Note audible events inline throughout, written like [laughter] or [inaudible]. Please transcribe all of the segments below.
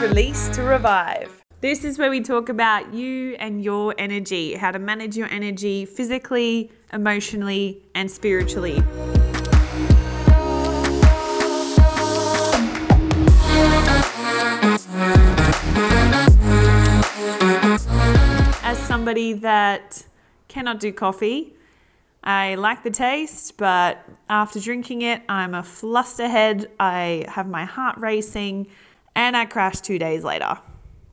Release to Revive. This is where we talk about you and your energy, how to manage your energy physically, emotionally, and spiritually. As somebody that cannot do coffee, I like the taste, but after drinking it, I'm a flusterhead. I have my heart racing and I crashed two days later.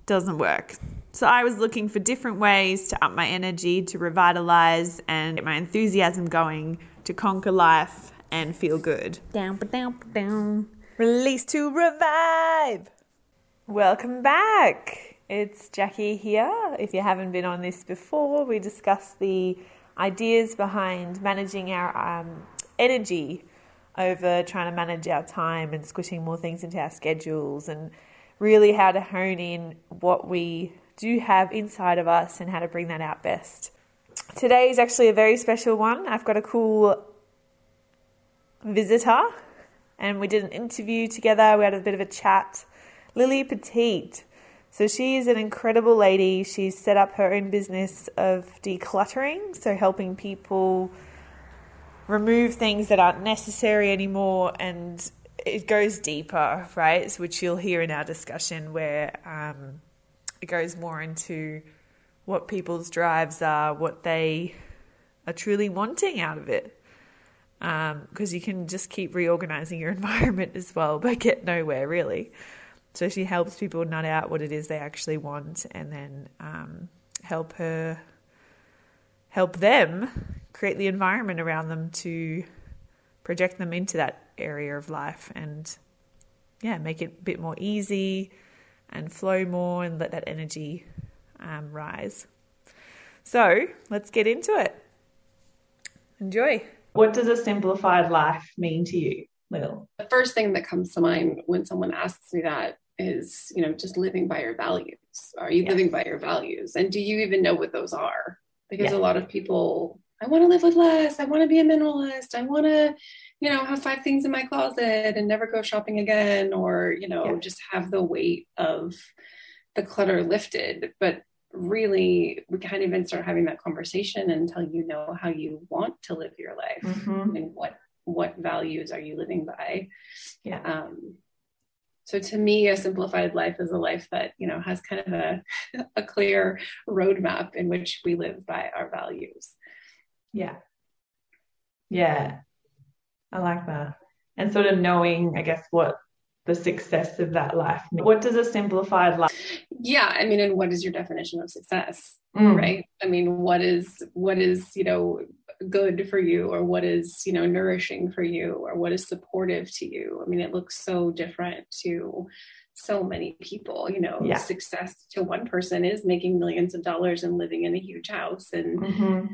Doesn't work. So I was looking for different ways to up my energy, to revitalize and get my enthusiasm going, to conquer life and feel good. Down, down, down. Release to revive. Welcome back. It's Jackie here. If you haven't been on this before, we discussed the ideas behind managing our um, energy over trying to manage our time and squishing more things into our schedules and really how to hone in what we do have inside of us and how to bring that out best. Today is actually a very special one. I've got a cool visitor and we did an interview together. We had a bit of a chat. Lily Petite. So she is an incredible lady. She's set up her own business of decluttering, so helping people remove things that aren't necessary anymore and it goes deeper, right? Which you'll hear in our discussion where um, it goes more into what people's drives are, what they are truly wanting out of it. Because um, you can just keep reorganizing your [laughs] environment as well, but get nowhere really. So she helps people nut out what it is they actually want and then um, help her, help them create the environment around them to project them into that area of life and, yeah, make it a bit more easy and flow more and let that energy um, rise. So let's get into it. Enjoy. What does a simplified life mean to you, Lil? The first thing that comes to mind when someone asks me that is you know just living by your values are you living by your values and do you even know what those are because a lot of people i want to live with less. I want to be a minimalist. I want to you know have five things in my closet and never go shopping again or you know yeah. just have the weight of the clutter lifted. But really we can't even start having that conversation until you know how you want to live your life mm-hmm. and what what values are you living by. Yeah. Um, so to me, a simplified life is a life that, you know, has kind of a, [laughs] a clear roadmap in which we live by our values. Yeah. Yeah. I like that. And sort of knowing, I guess, what the success of that life. What does a simplified life? Yeah, I mean, and what is your definition of success? Mm. Right? I mean, what is what is, you know, good for you or what is you know nourishing for you or what is supportive to you i mean it looks so different to so many people you know yeah. success to one person is making millions of dollars and living in a huge house and mm-hmm.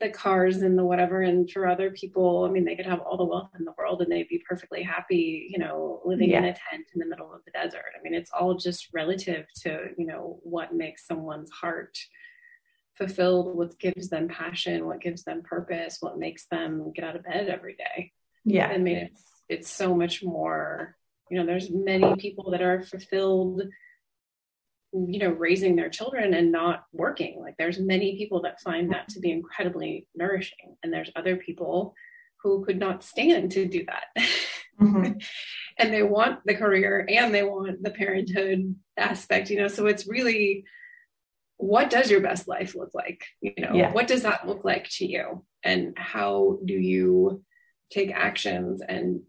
the cars and the whatever and for other people i mean they could have all the wealth in the world and they'd be perfectly happy you know living yeah. in a tent in the middle of the desert i mean it's all just relative to you know what makes someone's heart fulfilled, what gives them passion, what gives them purpose, what makes them get out of bed every day. Yeah. I mean, it's, it's so much more, you know, there's many people that are fulfilled, you know, raising their children and not working. Like there's many people that find that to be incredibly nourishing. And there's other people who could not stand to do that. Mm-hmm. [laughs] and they want the career and they want the parenthood aspect, you know, so it's really, what does your best life look like? You know yeah. what does that look like to you? And how do you take actions and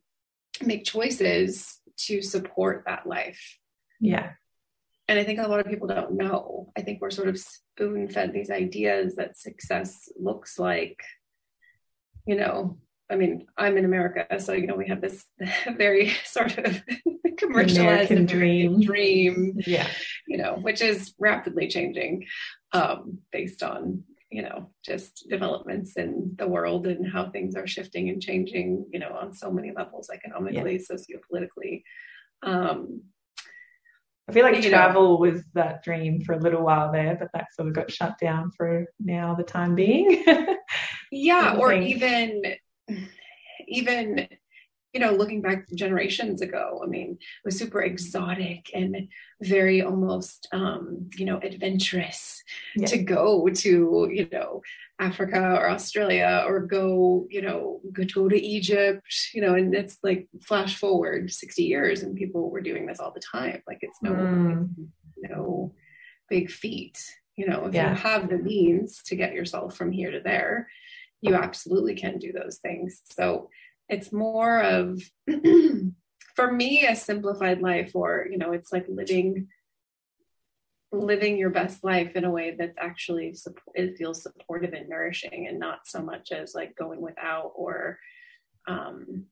make choices to support that life? Yeah. And i think a lot of people don't know. I think we're sort of spoon fed these ideas that success looks like you know I mean, I'm in America, so you know we have this [laughs] very [laughs] sort of [laughs] commercialized American dream. dream, yeah, you know, which is rapidly changing um, based on you know just developments in the world and how things are shifting and changing, you know, on so many levels, economically, yeah. sociopolitically. Um, I feel like travel know, was that dream for a little while there, but that sort of got shut down for now the time being. yeah, or even even you know, looking back generations ago, I mean, it was super exotic and very almost, um, you know, adventurous yeah. to go to, you know, Africa or Australia or go, you know, go, go to Egypt, you know, and it's like flash forward 60 years and people were doing this all the time. Like it's no, mm. no big feat. You know, if yeah. you have the means to get yourself from here to there, you absolutely can do those things. So it's more of [clears throat] for me a simplified life or you know it's like living living your best life in a way that's actually it feels supportive and nourishing and not so much as like going without or um,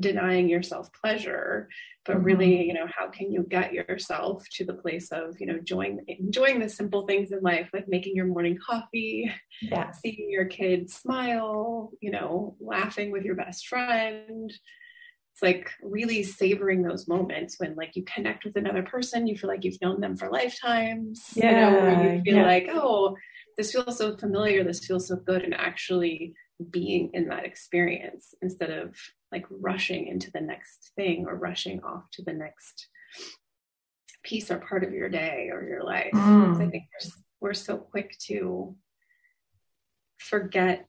denying yourself pleasure but mm-hmm. really you know how can you get yourself to the place of you know enjoying enjoying the simple things in life like making your morning coffee yeah. seeing your kids smile you know laughing with your best friend it's like really savoring those moments when like you connect with another person you feel like you've known them for lifetimes yeah, you know you feel yeah. like oh this feels so familiar this feels so good and actually being in that experience instead of like rushing into the next thing or rushing off to the next piece or part of your day or your life. Mm. I think we're, we're so quick to forget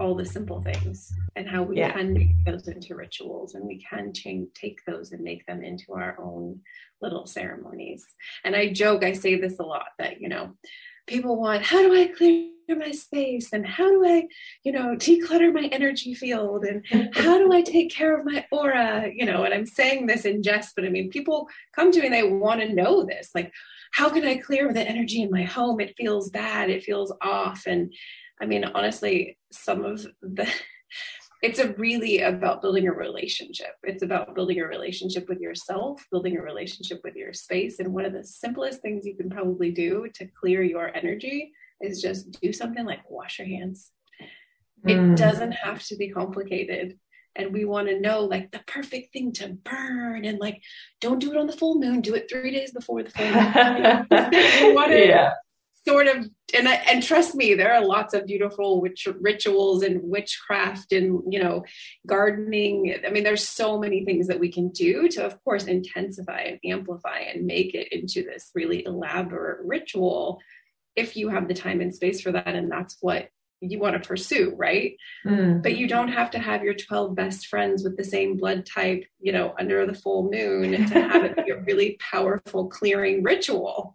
all the simple things and how we yeah. can make those into rituals and we can change take those and make them into our own little ceremonies and i joke i say this a lot that you know people want how do i clear my space? And how do i you know declutter my energy field? And how do i take care of my aura? You know and i'm saying this in jest but i mean people come to me and they want to know this like how can i clear the energy in my home? It feels bad. It feels off. And i mean honestly some of the it's a really about building a relationship. It's about building a relationship with yourself, building a relationship with your space. And one of the simplest things you can probably do to clear your energy is just do something like wash your hands. Mm. It doesn't have to be complicated. And we want to know like the perfect thing to burn and like don't do it on the full moon, do it three days before the full moon. you want to yeah sort of and I, and trust me there are lots of beautiful witch, rituals and witchcraft and you know gardening i mean there's so many things that we can do to of course intensify and amplify and make it into this really elaborate ritual if you have the time and space for that and that's what you want to pursue right mm. but you don't have to have your 12 best friends with the same blood type you know under the full moon to have it be a [laughs] really powerful clearing ritual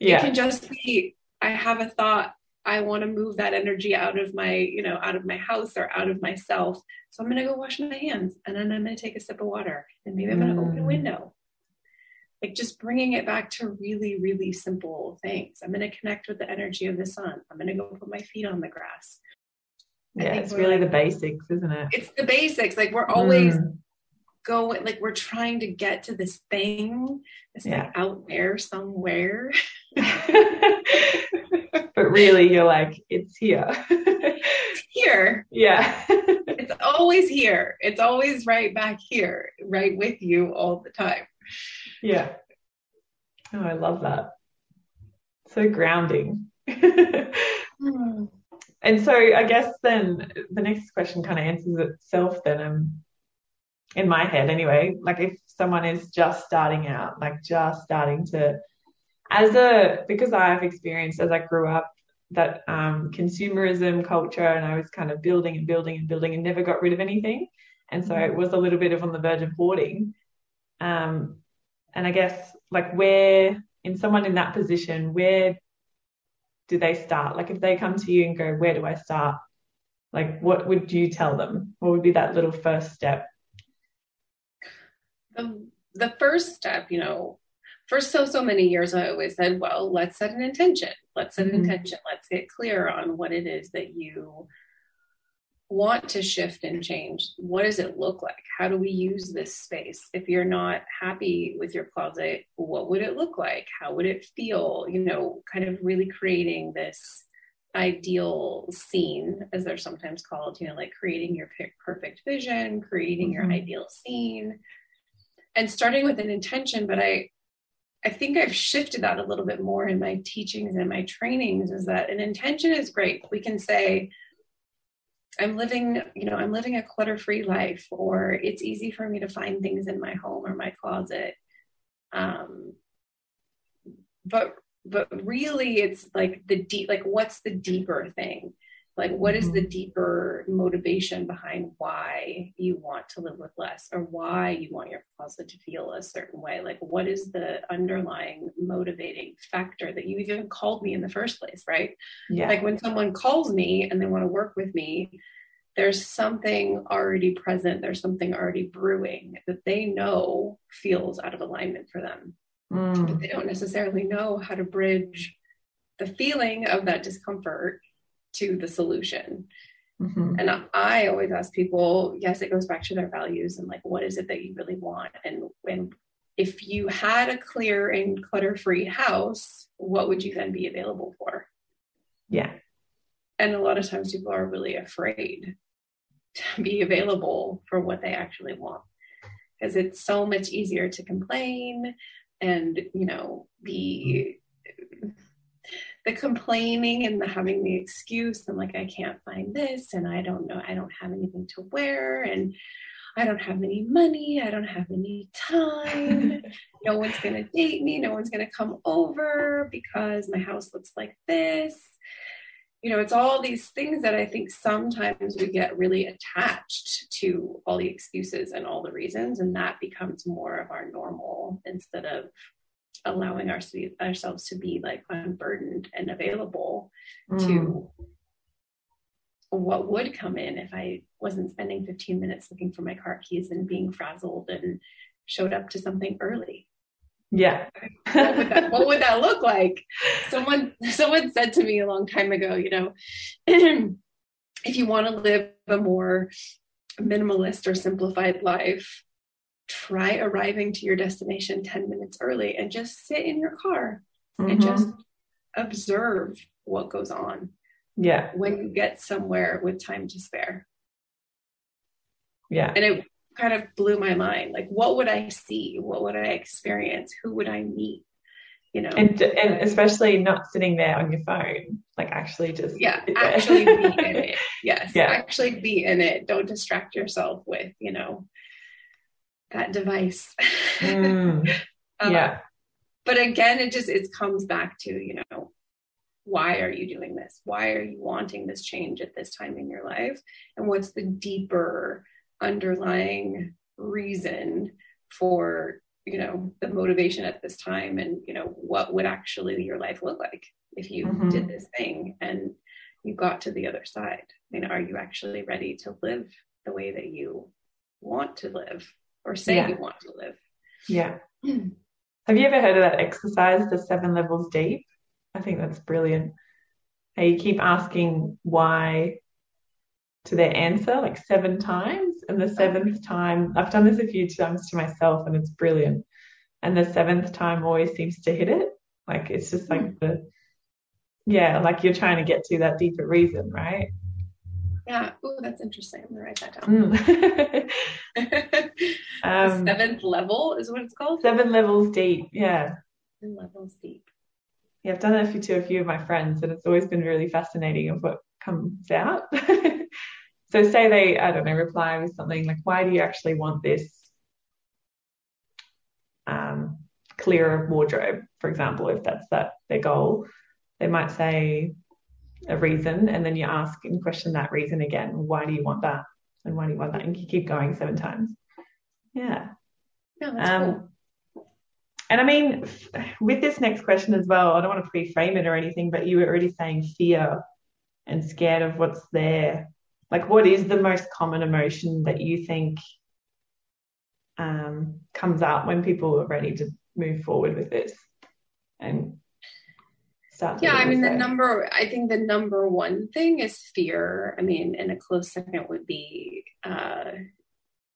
yeah. it can just be i have a thought i want to move that energy out of my you know out of my house or out of myself. So i'm going to go wash my hands and then i'm going to take a sip of water and maybe i'm going to open a mm. window. Like just bringing it back to really really simple things. I'm going to connect with the energy of the sun. I'm going to go put my feet on the grass. Yeah it's really like, the basics isn't it? It's the basics. Like we're always mm. Going like we're trying to get to this thing it's yeah. like out there somewhere [laughs] but really you're like it's here it's here yeah [laughs] it's always here it's always right back here right with you all the time yeah. Oh, I love that. So grounding. mm. And so I guess then the next question kind of answers itself then um, in my head anyway. Like if someone is just starting out, like just starting to as a because I have experienced as I grew up that um, consumerism culture and I was kind of building and building and building and never got rid of anything. And so it was a little bit of on the verge of hoarding. Um, and I guess like where in someone in that position, where do they start? Like if they come to you and go, where do I start? Like what would you tell them? What would be that little first step? The, the first step, you know, for so so many years i always said well let's set an intention let's set an mm-hmm. intention let's get clear on what it is that you want to shift and change, what does it look like? How do we use this space? If you're not happy with your closet, what would it look like? How would it feel? You know, kind of really creating this ideal scene, as they're sometimes called, you know, like creating your perfect vision, creating mm-hmm. your ideal scene, and starting with an intention. But I, I think I've shifted that a little bit more in my teachings and my trainings is that an intention is great. We can say, I'm living, you know, I'm living a clutter free life, or it's easy for me to find things in my home or my closet. Um, but but really it's like the deep like what's the deeper thing like what is the mm-hmm. deeper motivation behind why you want to live with less or why you want your closet to feel a certain way like what is the underlying motivating factor that you even called me in the first place right yeah. like when someone calls me and they want to work with me there's something already present there's something already brewing that they know feels out of alignment for them mm. but they don't necessarily know how to bridge the feeling of that discomfort to the solution. Mm-hmm. And I always ask people, yes, it goes back to their values and like, what is it that you really want? And when, if you had a clear and clutter free house, what would you then be available for? Yeah. And a lot of times people are really afraid to be available for what they actually want because it's so much easier to complain and, you know, be the complaining and the having the excuse and like I can't find this and I don't know I don't have anything to wear and I don't have any money I don't have any time [laughs] no one's going to date me no one's going to come over because my house looks like this. You know it's all these things that I think sometimes we get really attached to all the excuses and all the reasons and that becomes more of our normal instead of allowing our, ourselves to be like unburdened and available mm. to what would come in if I wasn't spending 15 minutes looking for my car keys and being frazzled and showed up to something early. Yeah. what, would that, what would that look like? Someone someone said to me a long time ago, you know, [clears throat] if you want to live a more minimalist or simplified life, try arriving to your destination 10 minutes early and just sit in your car mm-hmm. and just observe what goes on. Yeah. When you get somewhere with time to spare. Yeah. And it kind of blew my mind. Like, what would I see? What would I experience? Who would I meet? You know, and and especially not sitting there on your phone, like actually just yeah, actually be in it. [laughs] Yes, yeah. actually be in it. Don't distract yourself with you know that device. Mm, [laughs] um, yeah. But again, it just it comes back to, you know, why are you doing this? Why are you wanting this change at this time in your life? And what's the deeper underlying reason for, you know, the motivation at this time and, you know, what would actually your life look like if you mm-hmm. did this thing and you got to the other side? I mean, are you actually ready to live the way that you want to live or say yeah. you want to live. Yeah. [clears throat] Have you ever heard of that exercise, the seven levels deep? I think that's brilliant. How you keep asking why to their answer like seven times. And the seventh time, I've done this a few times to myself and it's brilliant. And the seventh time always seems to hit it. Like it's just like hmm. the, yeah, like you're trying to get to that deeper reason, right? Yeah. Oh, that's interesting. I'm gonna write that down. Mm. [laughs] um, seventh level is what it's called. Seven levels deep. Yeah. Seven levels deep. Yeah, I've done that to a few of my friends, and it's always been really fascinating of what comes out. [laughs] so, say they, I don't know, reply with something like, "Why do you actually want this?" Um, clearer wardrobe, for example, if that's that their goal, they might say, a reason and then you ask and question that reason again why do you want that? And why do you want that? And you keep going seven times. Yeah. No, um, cool. and i mean with this next question as well i don't want to pre-frame it or anything but you were already saying fear and scared of what's there. Like what is the most common emotion that you think um, comes up when people are ready to move forward with this? And yeah i mean the number i think the number one thing is fear. I mean and a close second would be uh,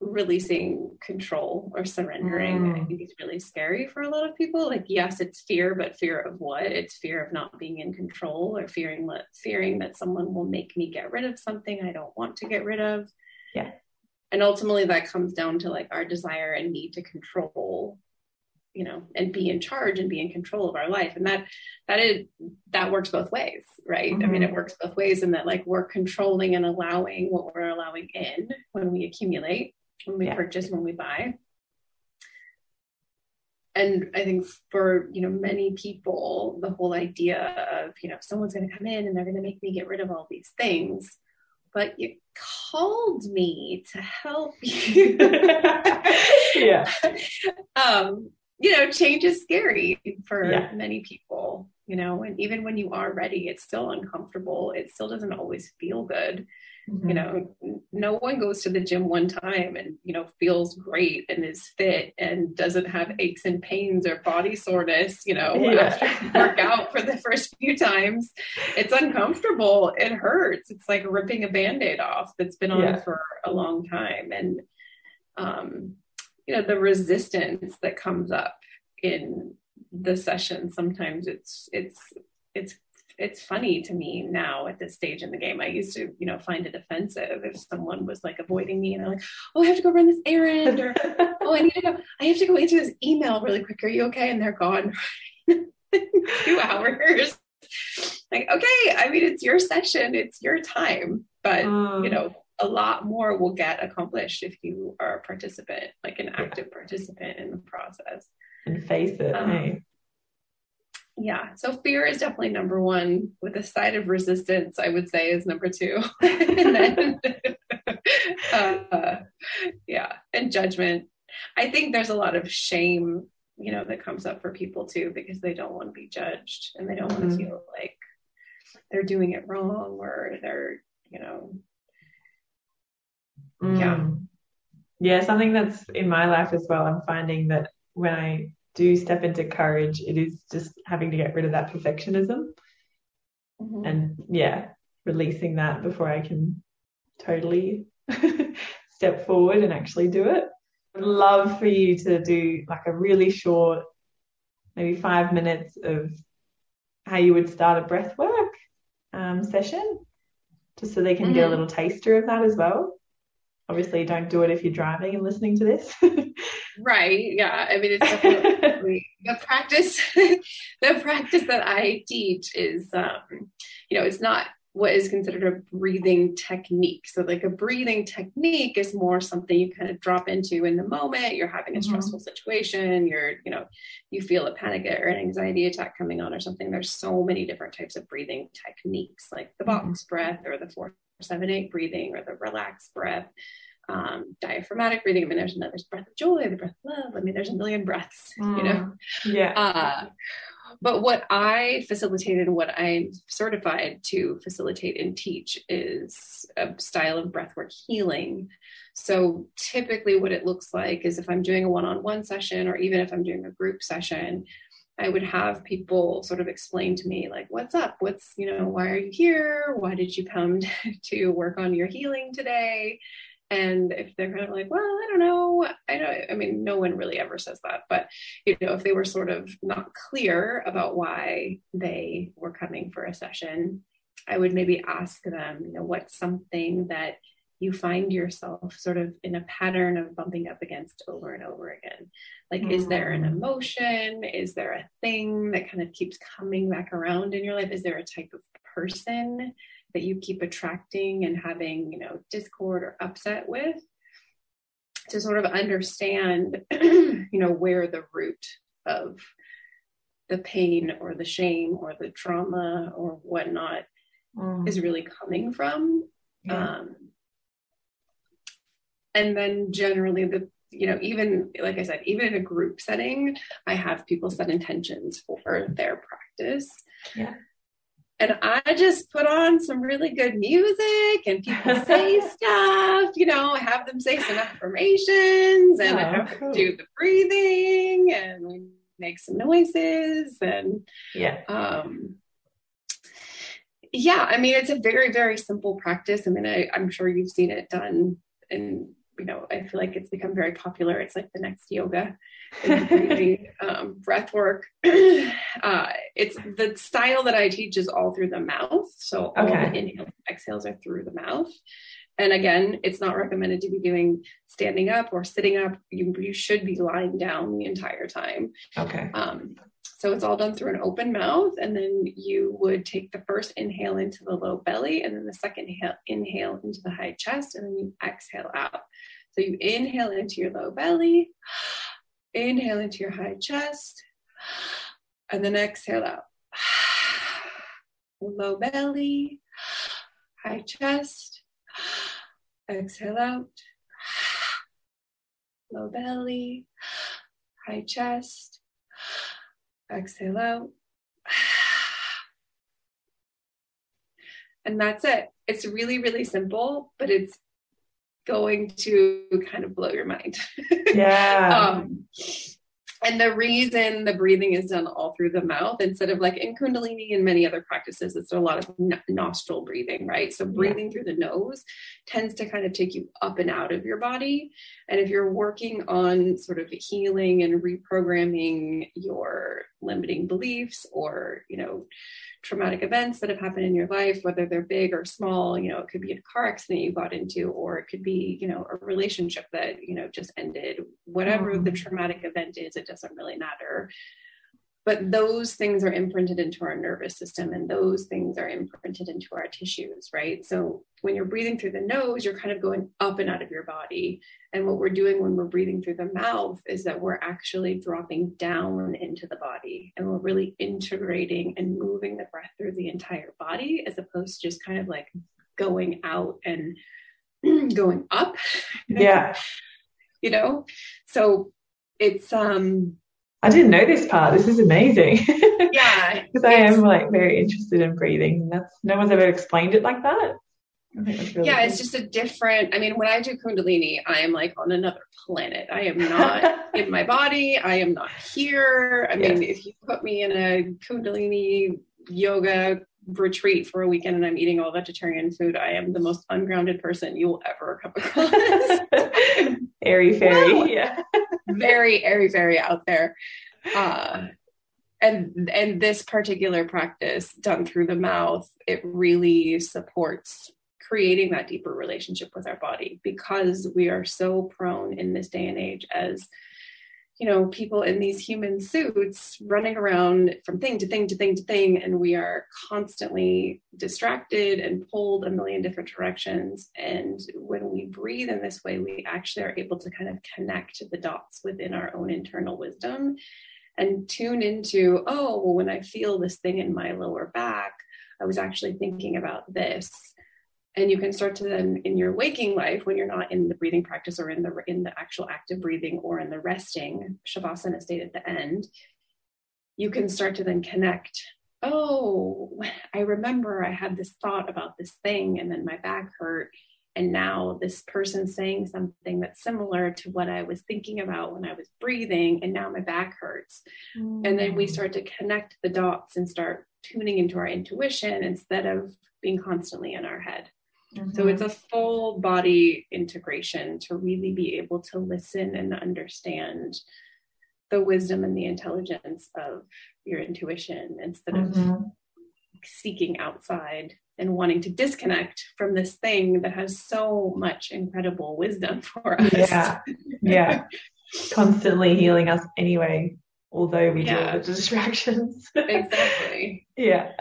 releasing control or surrendering. Mm. i think is really scary for a lot of people. Like yes it's fear but fear of what? It's fear of not being in control or fearing that fearing that someone will make me get rid of something i don't want to get rid of. Yeah. And ultimately that comes down to like our desire and need to control you know and be in charge and be in control of our life and that that is that works both ways right mm-hmm. i mean it mm-hmm. works both ways in that like we're controlling and allowing what we're allowing in when we accumulate when we yeah. purchase when we buy and i think for you know many people the whole idea of you know someone's going to come in and they're going to make me get rid of all these things but you called me to help you [laughs] yeah [laughs] um you know, change is scary for yeah. many people, you know, and even when you are ready, it's still uncomfortable. It still doesn't always feel good. Mm-hmm. You know, no one goes to the gym one time and, you know, feels great and is fit and doesn't have aches and pains or body soreness, you know, yeah. after work out for the [laughs] first few times. It's uncomfortable. It hurts. It's like ripping a band aid off that's been on yeah. for a long time. And, um, you know the resistance that comes up in the session sometimes it's it's it's it's funny to me now at this stage in the game. I used to, you know, find it offensive if someone was like avoiding me and I'm like, oh, I have to go run this errand or [laughs] oh, I need to go, I have to go answer this email really quick. Are you okay? And they're gone [laughs] two hours. Like, okay, I mean, it's your session, it's your time, but um, you know, a lot more will get accomplished if you are a participant, like an active participant in the process. And face it. Um, hey. Yeah. So fear is definitely number one, with a side of resistance, I would say, is number two. [laughs] and then, [laughs] uh, yeah, and judgment. I think there's a lot of shame, you know, that comes up for people too, because they don't want to be judged and they don't mm-hmm. want to feel like they're doing it wrong or they're, you know, Mm. Yeah. Yeah, something that's in my life as well. I'm finding that when I do step into courage, it is just having to get rid of that perfectionism. Mm-hmm. And yeah, releasing that before I can totally [laughs] step forward and actually do it. I'd love for you to do like a really short, maybe five minutes of how you would start a breath work um, session, just so they can mm-hmm. get a little taster of that as well obviously don't do it if you're driving and listening to this [laughs] right yeah i mean it's definitely [laughs] the practice [laughs] the practice that i teach is um you know it's not what is considered a breathing technique so like a breathing technique is more something you kind of drop into in the moment you're having a mm-hmm. stressful mm-hmm. situation you're you know you feel a panic or an anxiety attack coming on or something there's so many different types of breathing techniques like the box mm-hmm. breath or the four seven eight breathing or the relaxed breath um, diaphragmatic breathing. I mean, there's another breath of joy, the breath of love. I mean, there's a million breaths, mm, [laughs] you know? Yeah. Uh, but what I facilitated and what I'm certified to facilitate and teach is a style of breathwork healing. So typically, what it looks like is if I'm doing a one on one session or even if I'm doing a group session, I would have people sort of explain to me, like, what's up? What's, you know, why are you here? Why did you come [laughs] to work on your healing today? And if they're kind of like, well, I don't know, I don't, I mean, no one really ever says that, but you know, if they were sort of not clear about why they were coming for a session, I would maybe ask them, you know, what's something that you find yourself sort of in a pattern of bumping up against over and over again. Like, mm-hmm. is there an mm. emotion? Is there a thing that kind of keeps coming back around in your life? Is there a type of person that you keep attracting and having, you know, discord or upset with to sort of understand, [clears throat] you know, where the root of the pain or the shame or the trauma or whatnot mm. is really coming from. Yeah. Um, and then generally the you know even like i said even in a group setting i have people set intentions for their practice yeah and I just put on some really good music and people [laughs] say stuff, you know, I have them say some affirmations and oh, I have cool. do the breathing and we make some noises and yeah. Um yeah, I mean it's a very, very simple practice. I mean, I, I'm sure you've seen it done in you know, I feel like it's become very popular. It's like the next yoga, [laughs] um, breath work. [clears throat] uh, it's the style that I teach is all through the mouth. So all okay. the inhales, exhales are through the mouth. And again, it's not recommended to be doing standing up or sitting up. You, you should be lying down the entire time. Okay. Um, so it's all done through an open mouth. And then you would take the first inhale into the low belly and then the second inhale, inhale into the high chest and then you exhale out. So you inhale into your low belly, inhale into your high chest, and then exhale out. Low belly, high chest, exhale out. Low belly, high chest, exhale out. And that's it. It's really, really simple, but it's going to kind of blow your mind. [laughs] Yeah. um, and the reason the breathing is done all through the mouth instead of like in Kundalini and many other practices, it's a lot of nostril breathing, right? So breathing yeah. through the nose tends to kind of take you up and out of your body. And if you're working on sort of healing and reprogramming your limiting beliefs or, you know, traumatic events that have happened in your life, whether they're big or small, you know, it could be a car accident you got into, or it could be, you know, a relationship that, you know, just ended. Whatever mm. the traumatic event is, it doesn't really matter. But those things are imprinted into our nervous system and those things are imprinted into our tissues, right? So when you're breathing through the nose, you're kind of going up and out of your body. And what we're doing when we're breathing through the mouth is that we're actually dropping down into the body and we're really integrating and moving the breath through the entire body as opposed to just kind of like going out and [clears throat] going up. Yeah. [laughs] you know? So it's um I didn't know this part. This is amazing. [laughs] Yeah. Because I am like very interested in breathing. That's no one's ever explained it like that. Really yeah, cool. it's just a different. I mean, when I do Kundalini, I am like on another planet. I am not [laughs] in my body. I am not here. I mean, if you put me in a Kundalini yoga retreat for a weekend and I'm eating all vegetarian food, I am the most ungrounded person you will ever come across. [laughs] airy fairy, yeah, very airy fairy out there. Uh, and and this particular practice done through the mouth, it really supports creating that deeper relationship with our body because we are so prone in this day and age as you know people in these human suits running around from thing to thing to thing to thing and we are constantly distracted and pulled a million different directions. And when we breathe in this way we actually are able to kind of connect the dots within our own internal wisdom and tune into oh well when i feel this thing in my lower back i was actually thinking about this and you can start to then in your waking life when you're not in the breathing practice or in the in the actual active breathing or in the resting shavasana state at the end you can start to then connect oh i remember i had this thought about this thing and then my back hurt and now this person's saying something that's similar to what i was thinking about when i was breathing and now my back hurts mm. and then we mm. start to connect the dots and start tuning into our intuition instead of being constantly in our head Mm-hmm. So it's a full body integration to really be able to listen and understand the wisdom and the intelligence of your intuition instead mm-hmm. of seeking outside and wanting to disconnect from this thing that has so much incredible wisdom [laughs] for us. Yeah. Yeah. [laughs] Constantly healing us anyway although we yeah. do the [laughs] distractions. exactly. yeah.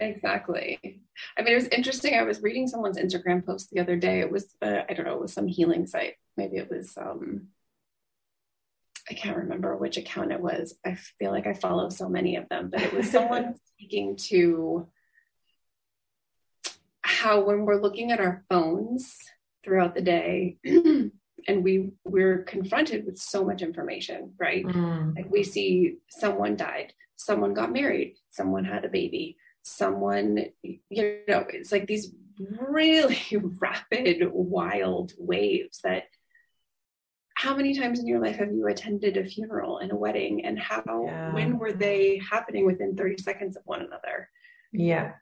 exactly. I mean, it was interesting. I was reading someone's Instagram post the other day. It was, uh, I don't know, it was some healing site. Maybe it was, um, I can't remember which account it was. I feel like I follow so many of them, but it was someone [laughs] speaking to how when we're looking at our phones throughout the day, [clears throat] and we we're confronted with so much information right mm. like we see someone died someone got married someone had a baby someone you know it's like these really [laughs] rapid wild waves that how many times in your life have you attended a funeral and a wedding and how yeah. when were they happening within 30 seconds of one another yeah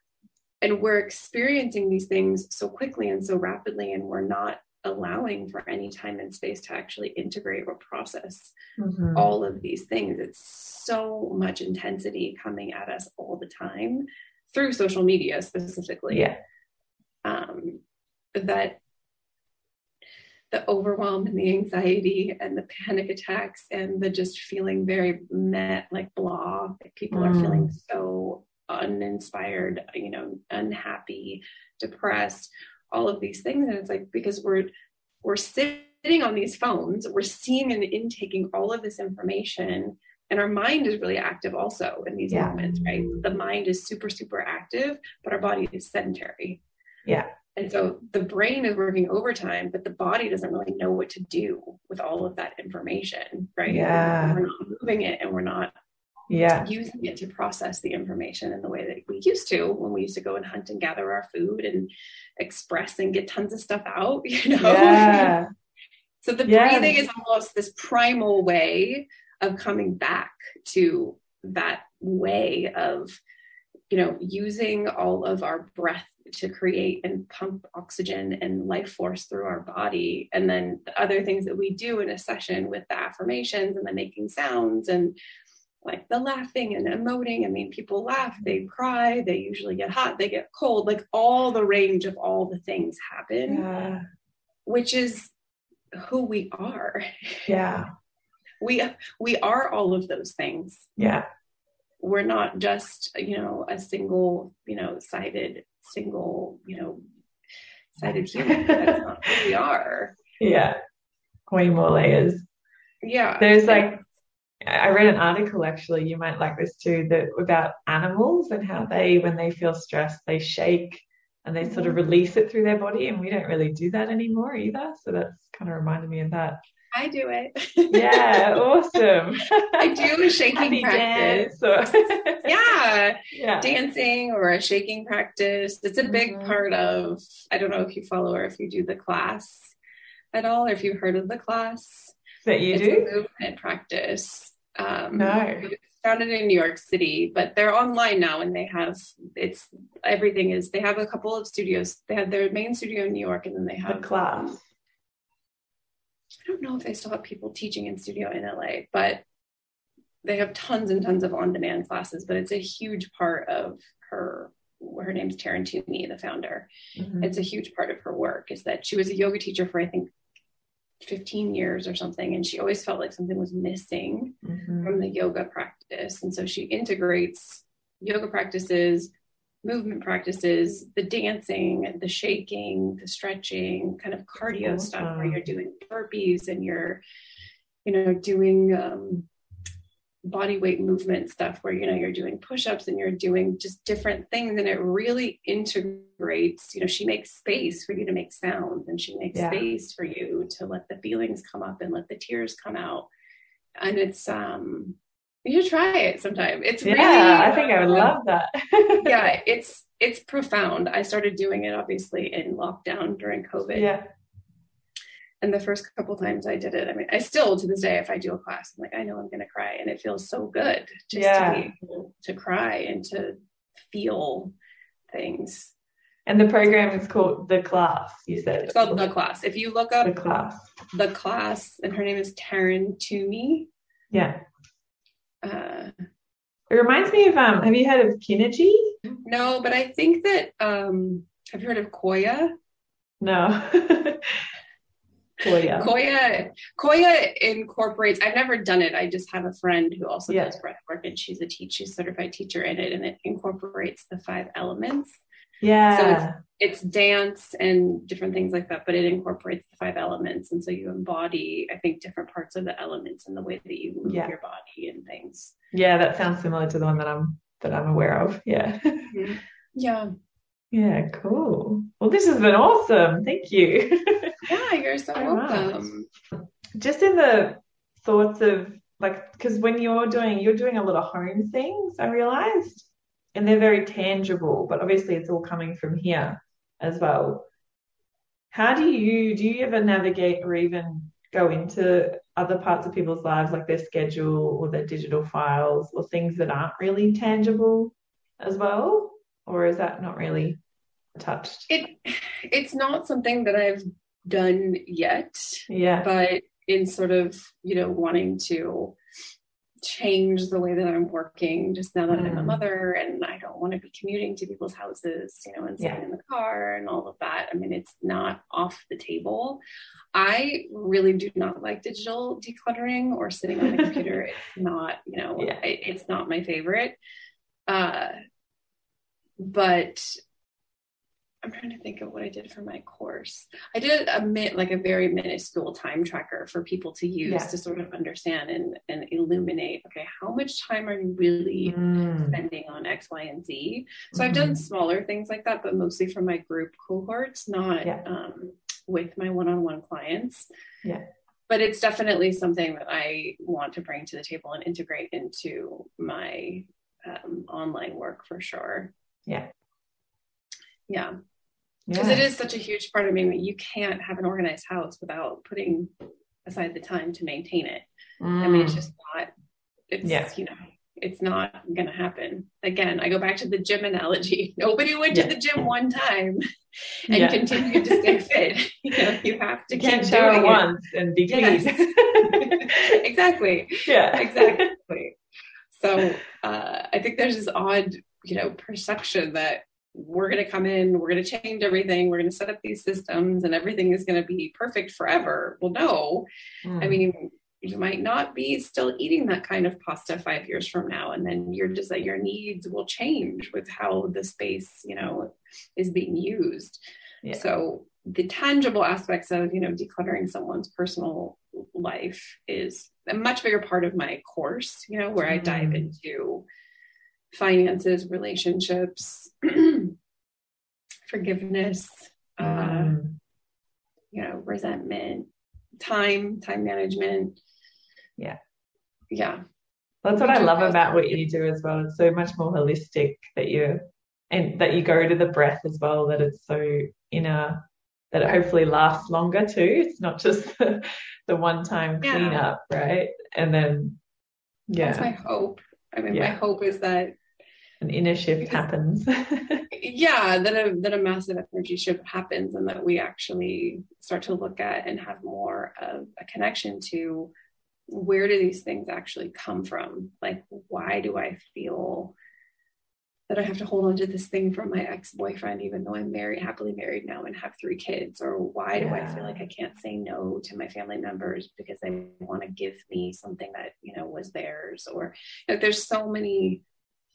and we're experiencing these things so quickly and so rapidly and we're not allowing for any time and space to actually integrate or process mm-hmm. all of these things. It's so much intensity coming at us all the time through social media specifically. Yeah. Um, that the overwhelm and the anxiety and the panic attacks and the just feeling very met like blah people mm. are feeling mm. so uninspired you know unhappy depressed all of these things and it's like because we're we're sitting on these phones we're seeing and intaking all of this information and our mind is really active also in these yeah. moments right the mind is super super active but our body is sedentary yeah and so the brain is working overtime, but the body doesn't really know what to do with all of that information, right? Yeah. We're not moving it and we're not yeah. using it to process the information in the way that we used to when we used to go and hunt and gather our food and express and get tons of stuff out, [laughs] you know? Yeah. so the breathing is almost this primal way of coming back to that way of you know using all of our breath to create and pump oxygen and life force through our body. And then the other things that we do in a session with the affirmations and the making sounds and like the laughing and emoting. I mean, people laugh, they mm-hmm. cry, they usually get hot, they get cold, like all the range of all the things happen, yeah. which is who we are. Yeah. [laughs] we we are all of those things. Yeah. We're not just, you know, a single, you know, sided single, you know, sided human. That's not who we [laughs] are. Yeah. Way more layers. Yeah. There's like I read an article actually, you might like this too, that about animals and how they when they feel stressed, they shake and they sort of mm-hmm. release it through their body and we don't really do that anymore either. So that's kind of reminded me of that. I do it. yeah, [laughs] awesome. I do a shaking practice. Or... [laughs] yeah. [laughs] yeah, dancing or a shaking practice. It's a big mm-hmm. part of. I don't know if you follow or if you do the class at all, or if you've heard of the class that you it's do. movement practice. Um, no. Founded in New York City, but they're online now, and they have it's everything is. They have a couple of studios. They have their main studio in New York, and then they have a class I don't know if they still have people teaching in studio in LA, but they have tons and tons of on-demand classes. But it's a huge part of her. Her name's Taryn Toomey, the founder. Mm-hmm. It's a huge part of her work is that she was a yoga teacher for I think 15 years or something, and she always felt like something was missing mm-hmm. from the yoga practice, and so she integrates yoga practices movement practices, the dancing, the shaking, the stretching, kind of cardio awesome. stuff where you're doing burpees and you're, you know, doing um, body weight movement stuff where, you know, you're doing push ups and you're doing just different things. And it really integrates, you know, she makes space for you to make sounds and she makes yeah. space for you to let the feelings come up and let the tears come out. And it's, um, you should try it sometime. It's yeah, really, I think I would love that. [laughs] yeah, it's it's profound. I started doing it obviously in lockdown during COVID. Yeah. And the first couple times I did it, I mean, I still to this day, if I do a class, I'm like, I know I'm going to cry, and it feels so good just yeah. to be able to cry and to feel things. And the program is called The Class, you said. It's called The Class. If you look up The Class, The Class, and her name is Taryn Toomey. Yeah. Uh, it reminds me of um. Have you heard of Kinaji? No, but I think that um. Have you heard of Qoya? No. [laughs] Qoya. Qoya. Qoya incorporates. I've never done it. I just have a friend who also yeah. does breath work, and she's a teach, she's certified teacher in it, and it incorporates the five elements. Yeah. So it's, it's dance and different things like that, but it incorporates the five elements. And so you embody, I think, different parts of the elements in the way that you move yeah. your body and things. Yeah, that sounds similar to the one that I'm that I'm aware of. Yeah. Mm-hmm. Yeah. Yeah, cool. Well, this has been awesome. Thank you. [laughs] yeah, you're so welcome. Just in the thoughts of like, because when you're doing, you're doing a lot of home things, I realized and they're very tangible, but obviously it's all coming from here as well. How do you do you ever navigate or even go into other parts of people's lives like their schedule or their digital files or things that aren't really tangible as well? Or is that not really touched? It it's not something that I've done yet. Yeah. But in sort of, you know, wanting to change the way that I'm working just now that mm. I'm a mm. mother and I don't want to be commuting to people's houses, you know, and sitting yeah. in the car and all of that. I mean, it's not off the table. I really do not like digital decluttering or sitting on a computer. [laughs] it's not, you know, yeah. it, it's not my favorite. Uh, but I'm trying to think of what I did for my course. I did a mit like a very minuscule time tracker for people to use yeah. to sort of understand and, and illuminate, okay, how much time are you really mm. spending on X, Y, and Z? So mm. I've done mm-hmm. smaller things like that, but mostly for my group cohorts, not yeah. um, with my one-on-one clients. Yeah. But it's definitely something that I want to bring to the table and integrate into my um, online work for sure. Yeah. Yeah because yeah. it is such a huge part. I mean, you can't have an organized house without putting aside the time to maintain it. Mm. I mean, it's mm. just not. It's yeah. you know, it's not going to happen. Again, I go back to the gym analogy. [laughs] Nobody went yeah. to the gym one time [laughs] and yeah. continued to stay [laughs] fit. You know, you have to you keep shower once and be yes. exactly. Yeah. Exactly. So uh, I think there's this odd, you know, perception that we're going to come in, we're going to change everything, we're going to set up these systems, and everything is going to be perfect forever. Well, no. Mm. I mean, you might not be still eating that kind of pasta five years from now, and then your just that your needs will change with how the space, you know, is being used. Yeah. So the tangible aspects of you know decluttering someone's personal life is a much bigger part of my course. You know, where mm. I dive hmm. into finances, relationships, [clears throat] forgiveness, uh, mm. you know, resentment, time, time management. Yeah. Yeah. That's what I love about what you do as well. It's so much more holistic that you and that you go to the breath as well, that it's so inner that it hopefully lasts longer too. It's not just [laughs] the, the one time cleanup, yeah. right? And then yeah. That's my hope. I mean, yeah. my hope is that an inner shift happens. [laughs] yeah, that a that a massive energy shift happens, and that we actually start to look at and have more of a connection to where do these things actually come from? Like, why do I feel that I have to hold on to this thing from my ex boyfriend, even though I'm married, happily married now, and have three kids? Or why do I feel like I can't say no to my family members because they want to give me something that you know was theirs? Or like, there's so many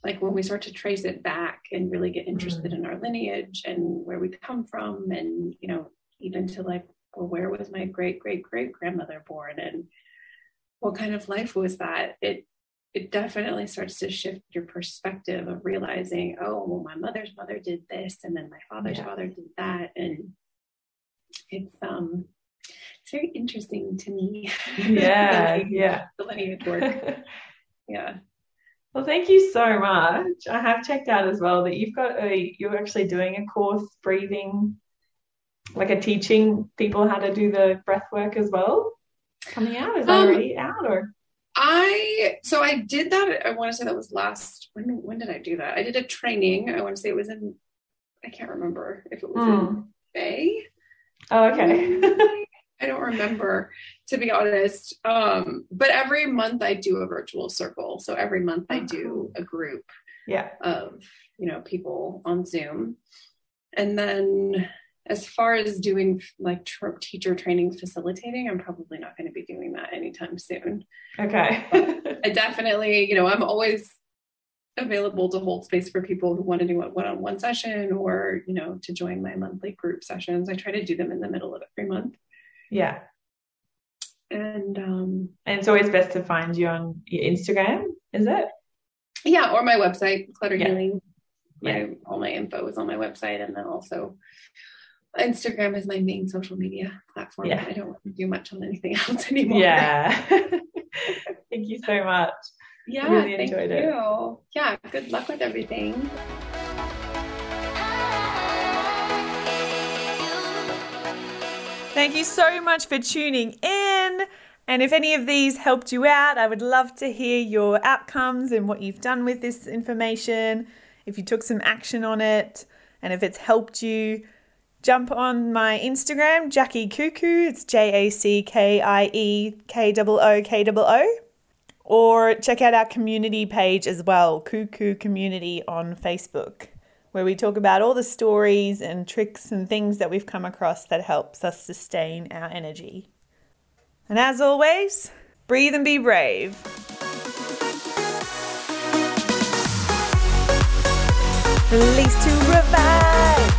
like when we start to trace it back and really get interested mm-hmm. in our lineage and where we come from and you know even to like well where was my great great great grandmother born and what kind of life was that? It it definitely starts to shift your perspective of realizing oh well my mother's mother did this and then my father's yeah. father did that. And it's um it's very interesting to me. [laughs] Yeah yeah. the lineage work. [laughs] Yeah well, thank you so much. I have checked out as well that you've got a, you're actually doing a course breathing, like a teaching people how to do the breath work as well. Coming out is that um, already out or? I so I did that. I want to say that was last. When when did I do that? I did a training. I want to say it was in. I can't remember if it was mm. in hmm. May. Oh, okay. [laughs] I don't remember to be honest. Um, but every month I do a virtual circle. So every month I do a group yeah. of, you know, people on Zoom. And then as far as doing like tr- teacher training facilitating, I'm probably not going to be doing that anytime soon. Okay. I definitely, you know, I'm always available to hold space for people who want to do a one-on-one session or, you know, to join my monthly group sessions. I try to do them in the middle of every month. Yeah. And um and it's always best to find you on your Instagram, is it? Yeah, or my website, Clutter yeah. Healing. My yeah. all my info is on my website and then also Instagram is my main social media platform. Yeah. I don't do much on anything [laughs] else anymore. Yeah. [laughs] thank you so much. Yeah, I really enjoyed it. You. Yeah, good luck with everything. Thank you so much for tuning in. And if any of these helped you out, I would love to hear your outcomes and what you've done with this information. If you took some action on it, and if it's helped you, jump on my Instagram, Jackie Kookoo. It's J A C K I E K O O K O O. Or check out our community page as well, Kookoo Community on Facebook, where we talk about all the stories and tricks and things that we've come across that helps us sustain our energy. And as always, breathe and be brave. Release to revive.